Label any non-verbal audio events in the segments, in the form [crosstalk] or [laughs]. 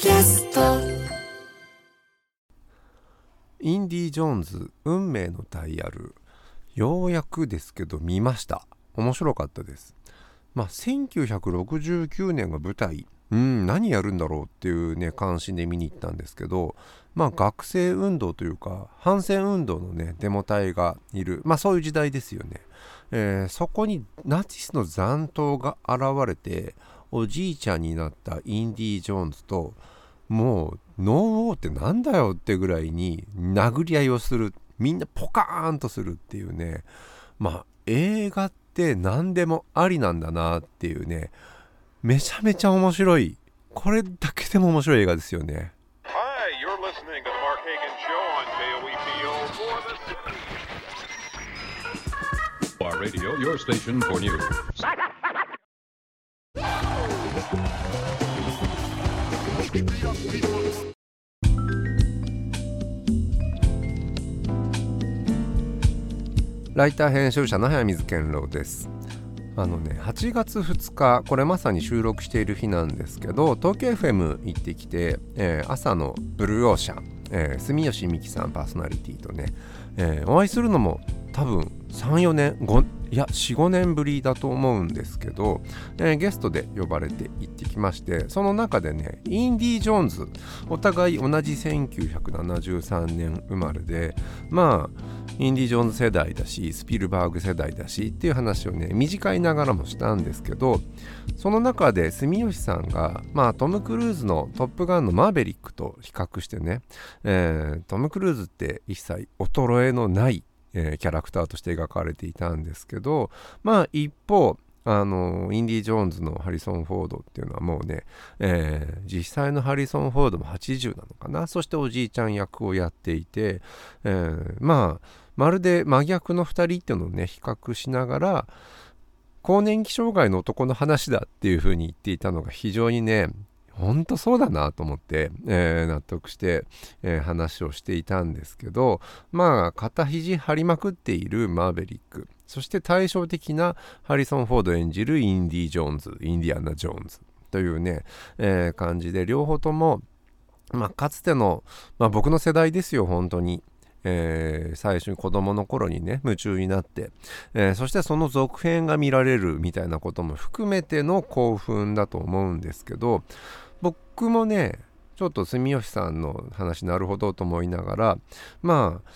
キャスト。インディ・ジョーンズ運命のダイヤル。ようやくですけど見ました。面白かったです。まあ1969年が舞台。うん何やるんだろうっていうね関心で見に行ったんですけど。まあ学生運動というか反戦運動のねデモ隊がいる。まあそういう時代ですよね、えー、そこにナチスの残党が現れておじいちゃんになったインディ・ジョーンズともうノーウォーってなんだよってぐらいに殴り合いをする。みんなポカーンとするっていうね。まあ映画って何でもありなんだなっていうね。めちゃめちゃ面白い。これだけでも面白い映画ですよね。Hi, you're listening to the Mark Hagan Show on KOEPO 4 Bar Radio, your station for news. ライター編集者の早水健郎です。あのね8月2日これまさに収録している日なんですけど東京 FM 行ってきて、えー朝のブルーオーシャン、えー住吉美樹さんパーソナリティとね、えーお会いするのも多分34年5いや45年ぶりだと思うんですけど、えーゲストで呼ばれて行ってきましてその中でねインディ・ジョーンズお互い同じ1973年生まれでまあインディ・ジョーンズ世代だしスピルバーグ世代だしっていう話をね短いながらもしたんですけどその中で住吉さんが、まあ、トム・クルーズの「トップガン」のマーベリックと比較してね、えートム・クルーズって一切衰えのない、えーキャラクターとして描かれていたんですけどまあ一方あのインディ・ジョーンズのハリソン・フォードっていうのはもうね、えー実際のハリソン・フォードも80なのかな。そしておじいちゃん役をやっていて、えーまあまるで真逆の2人っていうのをね比較しながら更年期障害の男の話だっていうふうに言っていたのが非常にねほんとそうだなと思って、えー納得して、えー話をしていたんですけどまあ肩肘張りまくっているマーベリックそして対照的なハリソン・フォード演じるインディ・ジョーンズインディアナ・ジョーンズというね、えー感じで両方とも、まあ、かつての、まあ、僕の世代ですよ本当に。えー最初に子供の頃にね夢中になって、えーそしてその続編が見られるみたいなことも含めての興奮だと思うんですけど僕もねちょっと住吉さんの話なるほどと思いながらまあ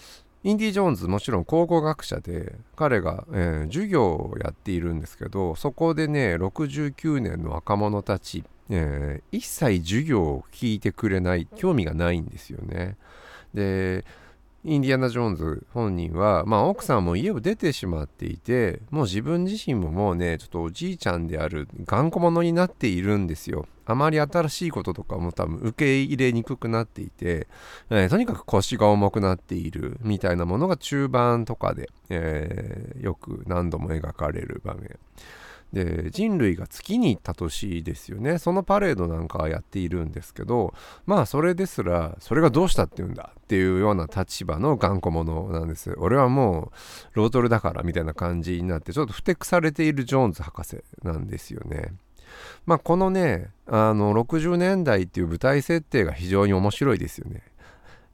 インディ・ジョーンズもちろん考古学者で彼が、えー授業をやっているんですけどそこでね69年の若者たち、えー一切授業を聞いてくれない興味がないんですよね。でインディアナ・ジョーンズ本人は、まあ、奥さんも家を出てしまっていてもう自分自身ももうねちょっとおじいちゃんである頑固者になっているんですよ。あまり新しいこととかも多分受け入れにくくなっていて、えーとにかく腰が重くなっているみたいなものが中盤とかで、えーよく何度も描かれる場面。で人類が月に行った年ですよね。そのパレードなんかはやっているんですけどまあそれですらそれがどうしたっていうんだっていうような立場の頑固者なんです。俺はもうロートルだからみたいな感じになってちょっとふてくされているジョーンズ博士なんですよね。まあこのねあの60年代っていう舞台設定が非常に面白いですよね。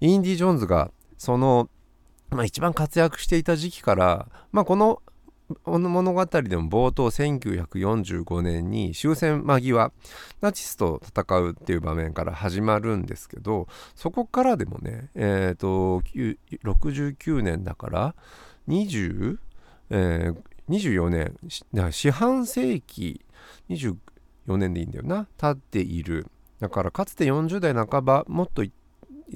インディ・ジョーンズがその、まあ、一番活躍していた時期から、まあ、このこの物語でも冒頭1945年に終戦間際ナチスと戦うっていう場面から始まるんですけどそこからでもねえっ、と69年だから20、えー24年四半世紀24年でいいんだよな経っている。だからかつて40代半ばもっと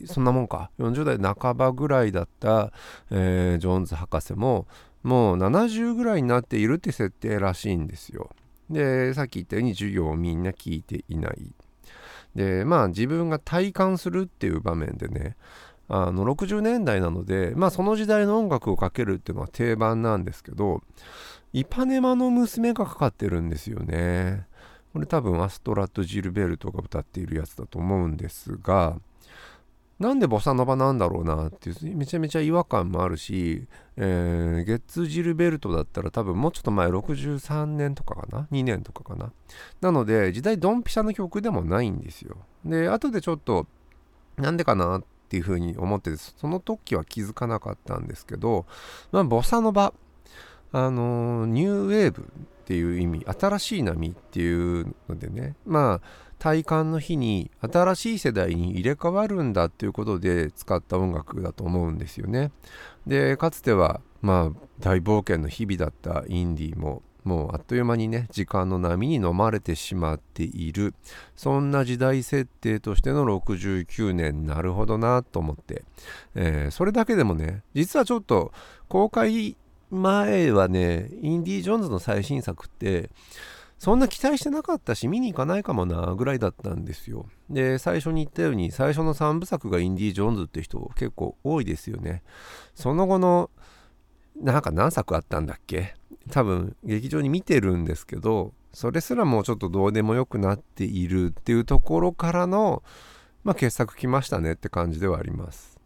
そんなもんか40代半ばぐらいだった、えージョーンズ博士ももう70ぐらいになっているって設定らしいんですよ。でさっき言ったように授業をみんな聞いていない。でまあ自分が体感するっていう場面でねあの60年代なのでまあその時代の音楽をかけるっていうのは定番なんですけどイパネマの娘がかかってるんですよね。これ多分アストラッド・ジルベルトが歌っているやつだと思うんですがなんでボサノバなんだろうなっていうめちゃめちゃ違和感もあるし、えー、ゲッツ・ジルベルトだったら多分もうちょっと前63年とかかな？2年とかかな？なので時代ドンピシャの曲でもないんですよ。で後でちょっとなんでかなっていうふうに思ってその時は気づかなかったんですけど、まあ、ボサノバあの、ニューウェーブっていう意味新しい波っていうのでねまあ体感の日に新しい世代に入れ替わるんだっていうことで使った音楽だと思うんですよね。でかつてはまあ大冒険の日々だったインディーももうあっという間にね時間の波に飲まれてしまっているそんな時代設定としての69年なるほどなと思って、えー、それだけでもね実はちょっと公開前はねインディ・ジョーンズの最新作ってそんな期待してなかったし見に行かないかもなぐらいだったんですよ。で最初に言ったように最初の3部作がインディ・ジョーンズって人結構多いですよね。その後のなんか何作あったんだっけ？多分劇場に見てるんですけどそれすらもうちょっとどうでもよくなっているっていうところからのまあ傑作来ましたねって感じではあります.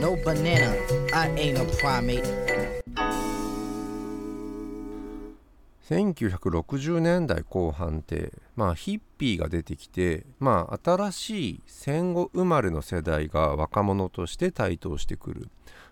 No banana, I ain't a primate. 1960年代後半ってまあヒッピーが出てきてまあ新しい戦後生まれの世代が若者として台頭してくる。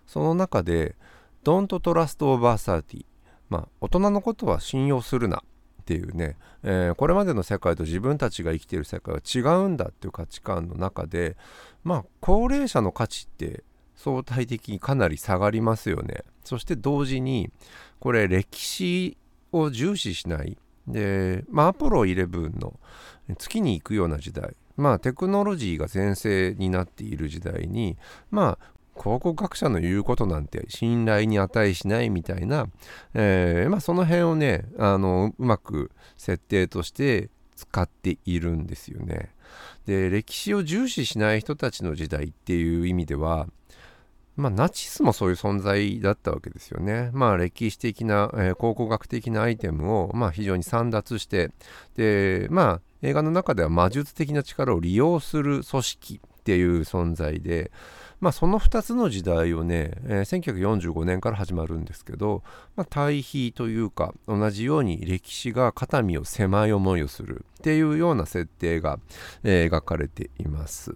その中で「Don't Trust Over 30」まあ大人のことは信用するなっていうね、えー、これまでの世界と自分たちが生きている世界は違うんだっていう価値観の中でまあ高齢者の価値って相対的にかなり下がりますよね。そして同時にこれ歴史を重視しないで、まあ、アポロ11の月に行くような時代まあテクノロジーが全盛になっている時代にまあ考古学者の言うことなんて信頼に値しないみたいな、えー、まあ、その辺をねあのうまく設定として使っているんですよね。で歴史を重視しない人たちの時代っていう意味ではまあ、ナチスもそういう存在だったわけですよね。まあ、歴史的な、えー、考古学的なアイテムを、まあ、非常に散奪して、で、まあ、映画の中では魔術的な力を利用する組織っていう存在で、まあ、その2つの時代をね、えー、1945年から始まるんですけど、まあ、対比というか同じように歴史が肩身を狭い思いをするっていうような設定が、えー、描かれています。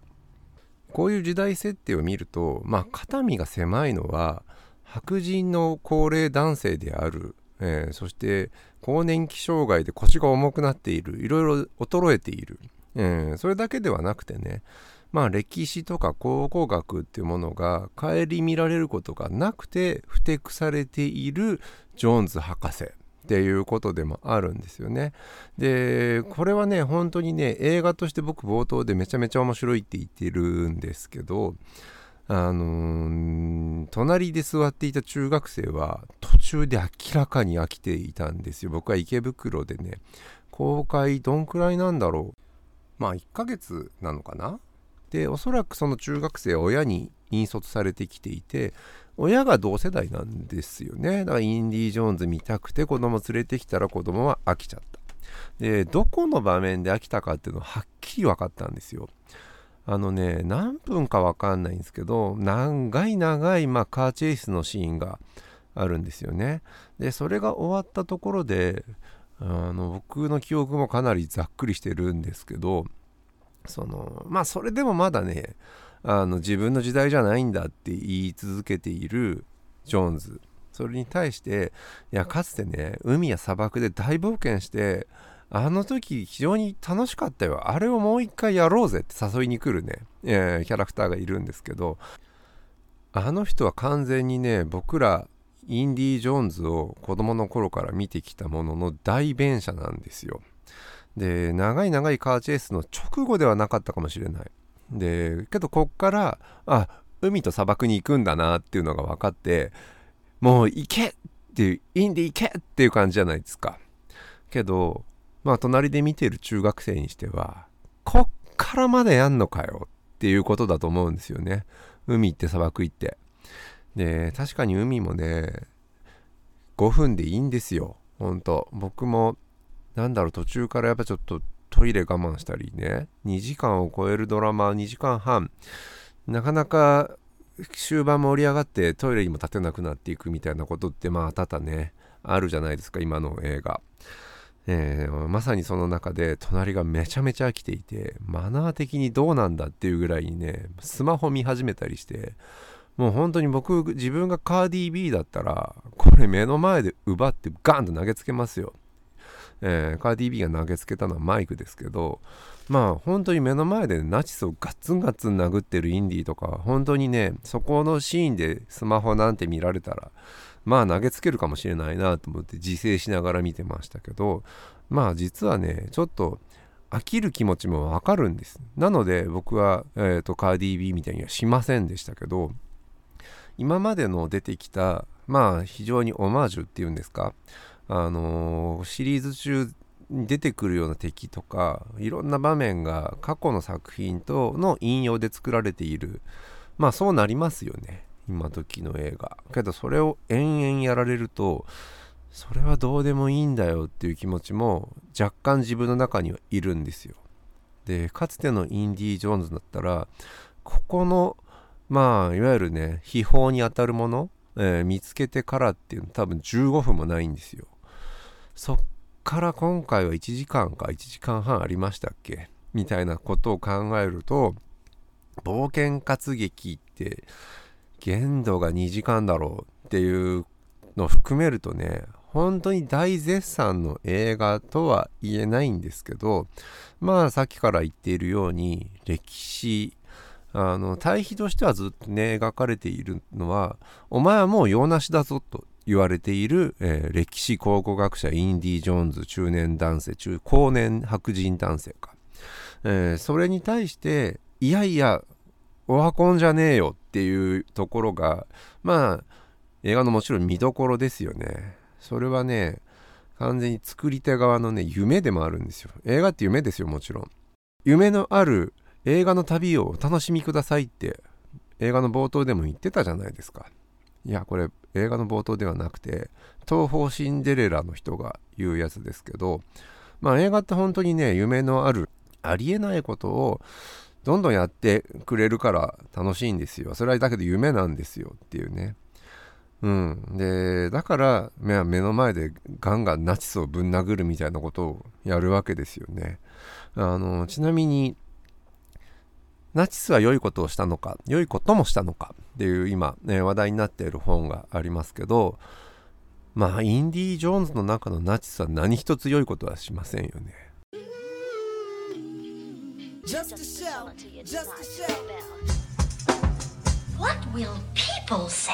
こういう時代設定を見ると、まあ、肩身が狭いのは白人の高齢男性である、えー、そして更年期障害で腰が重くなっているいろいろ衰えている、えー、それだけではなくてねまあ歴史とか考古学っていうものが顧みられることがなくてふてくされているジョーンズ博士。っていうことでもあるんですよね。でこれはね本当にね映画として僕冒頭でめちゃめちゃ面白いって言ってるんですけどあのー、隣で座っていた中学生は途中で明らかに飽きていたんですよ。僕は池袋でね公開どんくらいなんだろう？まあ1ヶ月なのかな？でおそらくその中学生は親に引率されてきていて親が同世代なんですよね。だからインディ・ジョーンズ見たくて子供連れてきたら子供は飽きちゃった。で、どこの場面で飽きたかっていうのははっきり分かったんですよ。あのね、何分か分かんないんですけど、長い長い、まあ、カーチェイスのシーンがあるんですよね。で、それが終わったところで、あの僕の記憶もかなりざっくりしてるんですけど、その、まあ、それでもまだね、あの自分の時代じゃないんだって言い続けているジョーンズ。それに対していやかつてね海や砂漠で大冒険してあの時非常に楽しかったよ。あれをもう一回やろうぜって誘いに来るね、えー、キャラクターがいるんですけど。あの人は完全にね僕らインディ・ジョーンズを子供の頃から見てきたものの代弁者なんですよ。で長い長いカーチェイスの直後ではなかったかもしれない。でけどこっからあ海と砂漠に行くんだなっていうのが分かってもう行けっていうインで行けっていう感じじゃないですか。けどまあ隣で見てる中学生にしてはこっからまでやんのかよっていうことだと思うんですよね。海行って砂漠行って。で確かに海もね5分でいいんですよ。ほんと僕もなんだろう途中からやっぱちょっとトイレ我慢したりね。2時間を超えるドラマ2時間半。なかなか終盤盛り上がってトイレにも立てなくなっていくみたいなことってまあ多々ねあるじゃないですか今の映画、えー、まさにその中で隣がめちゃめちゃ飽きていてマナー的にどうなんだっていうぐらいにねスマホ見始めたりしてもう本当に僕自分がカーディー B だったらこれ目の前で奪ってガンと投げつけますよ。えー、カーディー B が投げつけたのはマイクですけどまあ本当に目の前でナチスをガッツンガッツン殴ってるインディーとか本当にねそこのシーンでスマホなんて見られたらまあ投げつけるかもしれないなと思って自制しながら見てましたけどまあ実はねちょっと飽きる気持ちもわかるんです。なので僕は、えーと、カーディー B みたいにはしませんでしたけど今までの出てきたまあ非常にオマージュっていうんですかあのー、シリーズ中に出てくるような敵とかいろんな場面が過去の作品との引用で作られている。まあそうなりますよね。今時の映画。けどそれを延々やられるとそれはどうでもいいんだよっていう気持ちも若干自分の中にはいるんですよ。でかつてのインディ・ージョーンズだったらここのまあいわゆるね秘宝にあたるもの、えー、見つけてからっていうの多分15分もないんですよ。そっから今回は1時間か1時間半ありましたっけ？みたいなことを考えると冒険活劇って限度が2時間だろうっていうのを含めるとね本当に大絶賛の映画とは言えないんですけどまあさっきから言っているように歴史あの対比としてはずっとね描かれているのはお前はもう用なしだぞと。言われている、えー、歴史考古学者インディ・ジョーンズ中年男性中高年白人男性か、えー、それに対していやいやオワコンじゃねえよっていうところがまあ映画のもちろん見どころですよね。それはね完全に作り手側のね夢でもあるんですよ。映画って夢ですよもちろん。夢のある映画の旅をお楽しみくださいって映画の冒頭でも言ってたじゃないですか。いやこれ映画の冒頭ではなくて東方シンデレラの人が言うやつですけどまあ映画って本当にね夢のあるありえないことをどんどんやってくれるから楽しいんですよ。それはだけど夢なんですよっていうね。うん。でだから目の前でガンガンナチスをぶん殴るみたいなことをやるわけですよね。あのちなみにナチスは良いことをしたのか良いこともしたのかっていう今、ね、話題になっている本がありますけどまあインディ・ジョーンズの中のナチスは何一つ良いことはしませんよね。Just a shell, just a shell. What will people say?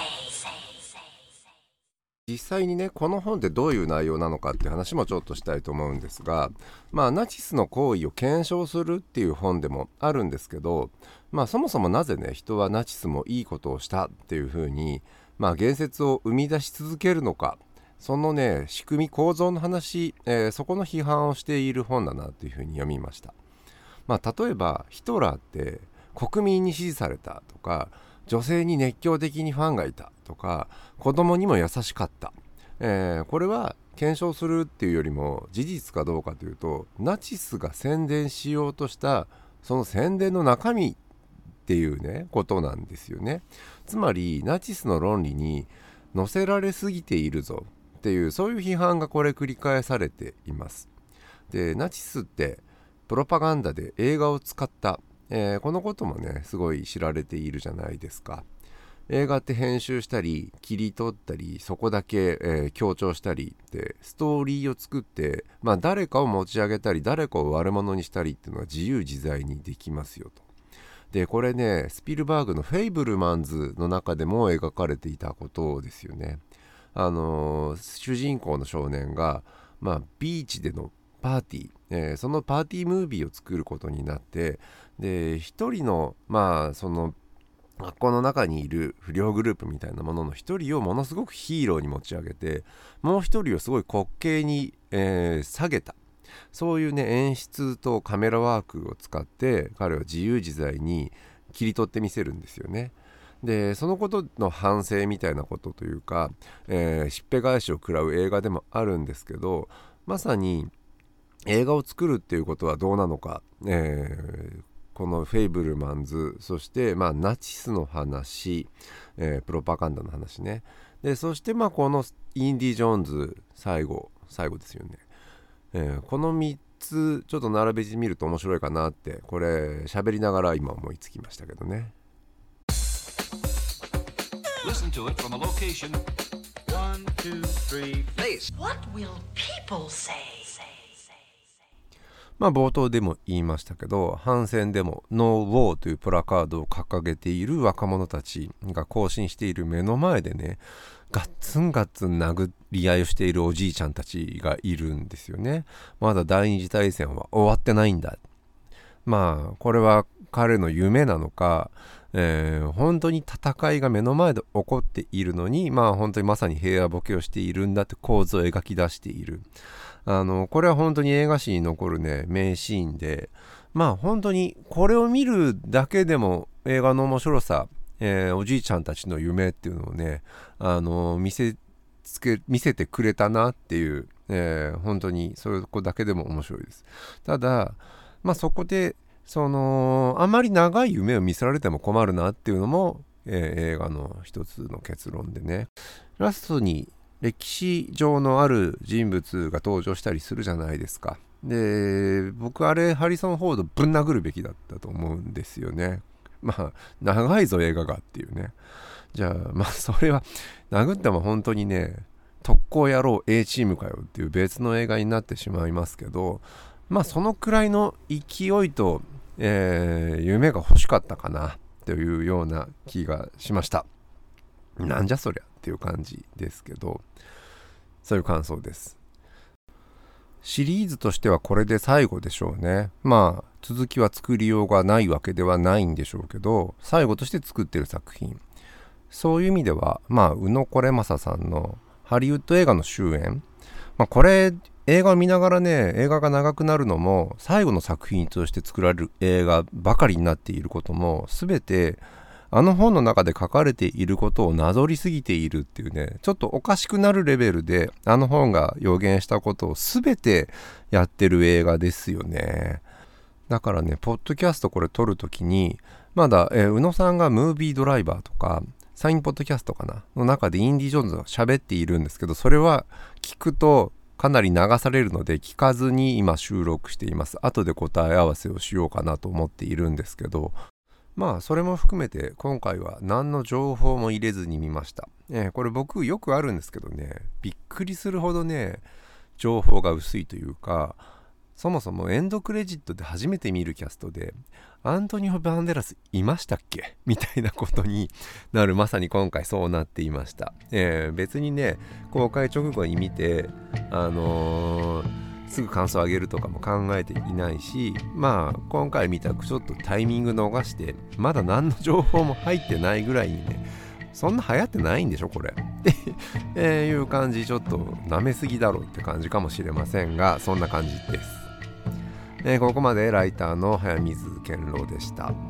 実際にねこの本ってどういう内容なのかって話もちょっとしたいと思うんですがまあナチスの行為を検証するっていう本でもあるんですけどまあそもそもなぜね人はナチスもいいことをしたっていうふうにまあ言説を生み出し続けるのかそのね仕組み構造の話、えー、そこの批判をしている本だなというふうに読みました。まあ、例えばヒトラーって国民に支持されたとか女性に熱狂的にファンがいたとか子供にも優しかった、えー、これは検証するっていうよりも事実かどうかというとナチスが宣伝しようとしたその宣伝の中身っていうねことなんですよね。つまりナチスの論理に載せられすぎているぞっていうそういう批判がこれ繰り返されています。でナチスってプロパガンダで映画を使った。えー、このこともねすごい知られているじゃないですか。映画って編集したり切り取ったりそこだけ、えー、強調したりってストーリーを作って、まあ、誰かを持ち上げたり誰かを悪者にしたりっていうのは自由自在にできますよと。でこれねスピルバーグの「フェイブルマンズ」の中でも描かれていたことですよね。あのー、主人公の少年が、まあ、ビーチでのパーティー、えー、そのパーティームービーを作ることになってで一人のまあその学校の中にいる不良グループみたいなものの一人をものすごくヒーローに持ち上げてもう一人をすごい滑稽に、えー、下げたそういうね演出とカメラワークを使って彼は自由自在に切り取ってみせるんですよね。でそのことの反省みたいなことというか、えー、しっぺ返しを食らう映画でもあるんですけどまさに映画を作るっていうことはどうなのか、えーこのフェイブルマンズそしてまあナチスの話、えー、プロパガンダの話ねでそしてまあこのインディ・ジョーンズ最後最後ですよね、えー、この3つちょっと並べてみると面白いかなってこれ喋りながら今思いつきましたけどね Listen to it from a location. One, two, three, Please. What will people say? まあ冒頭でも言いましたけど反戦でも「ノー・ウォー」というプラカードを掲げている若者たちが行進している目の前でねガッツンガッツン殴り合いをしているおじいちゃんたちがいるんですよね。まだ第二次大戦は終わってないんだ。まあこれは彼の夢なのか、えー、本当に戦いが目の前で起こっているのにまあ本当にまさに平和ボケをしているんだって構図を描き出している。あのこれは本当に映画史に残るね名シーンでまあ本当にこれを見るだけでも映画の面白さ、えー、おじいちゃんたちの夢っていうのをねあの見せつけ見せてくれたなっていう、えー、本当にそこだけでも面白いです。ただまあそこでそのあまり長い夢を見せられても困るなっていうのも、えー、映画の一つの結論でね。ラストに歴史上のある人物が登場したりするじゃないですか。で、僕あれハリソン・フォードぶん殴るべきだったと思うんですよね。まあ、長いぞ映画がっていうね。じゃあ、まあそれは殴っても本当にね、特攻野郎 A チームかよっていう別の映画になってしまいますけど、まあそのくらいの勢いと、えー、夢が欲しかったかなというような気がしました。なんじゃそりゃっていう感じですけどそういう感想です。シリーズとしてはこれで最後でしょうね。まあ続きは作りようがないわけではないんでしょうけど最後として作ってる作品。そういう意味ではまあ宇野これ正さんのハリウッド映画の終演まあこれ映画を見ながらね映画が長くなるのも最後の作品として作られる映画ばかりになっていることも全てあの本の中で書かれていることをなぞりすぎているっていうね、ちょっとおかしくなるレベルで、あの本が予言したことを全てやってる映画ですよね。だからね、ポッドキャストこれ撮るときに、まだ、えー、宇野さんがムービードライバーとか、サインポッドキャストかなの中でインディ・ジョーンズが喋っているんですけど、それは聞くとかなり流されるので聞かずに今収録しています。後で答え合わせをしようかなと思っているんですけど、まあそれも含めて今回は何の情報も入れずに見ました、えー、これ僕よくあるんですけどねびっくりするほどね情報が薄いというかそもそもエンドクレジットで初めて見るキャストでアントニオ・バンデラスいましたっけ？みたいなことになるまさに今回そうなっていました、えー、別にね公開直後に見てあのーすぐ感想を上げるとかも考えていないしまあ今回見たくちょっとタイミング逃してまだ何の情報も入ってないぐらいにねそんな流行ってないんでしょこれ。っ [laughs] ていう感じちょっと舐めすぎだろうって感じかもしれませんがそんな感じです、えー、ここまでライターの早水健郎でした。